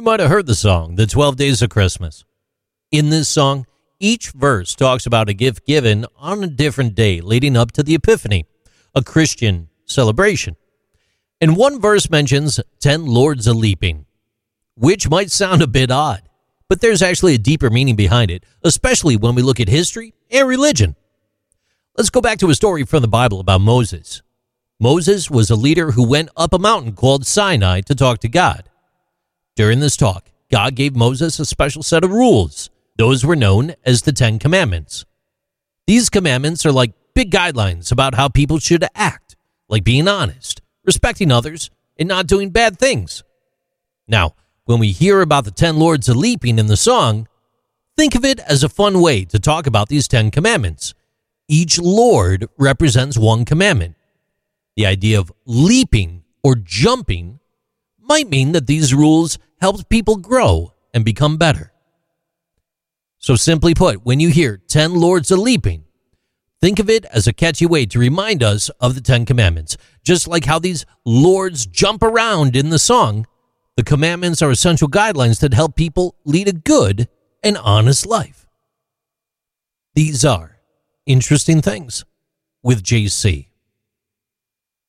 You might have heard the song, The 12 Days of Christmas. In this song, each verse talks about a gift given on a different day leading up to the Epiphany, a Christian celebration. And one verse mentions 10 lords a leaping, which might sound a bit odd, but there's actually a deeper meaning behind it, especially when we look at history and religion. Let's go back to a story from the Bible about Moses. Moses was a leader who went up a mountain called Sinai to talk to God. During this talk, God gave Moses a special set of rules. Those were known as the Ten Commandments. These commandments are like big guidelines about how people should act, like being honest, respecting others, and not doing bad things. Now, when we hear about the ten lords a leaping in the song, think of it as a fun way to talk about these Ten Commandments. Each lord represents one commandment. The idea of leaping or jumping might mean that these rules helps people grow and become better. So, simply put, when you hear 10 lords a leaping, think of it as a catchy way to remind us of the Ten Commandments. Just like how these lords jump around in the song, the commandments are essential guidelines that help people lead a good and honest life. These are interesting things with JC.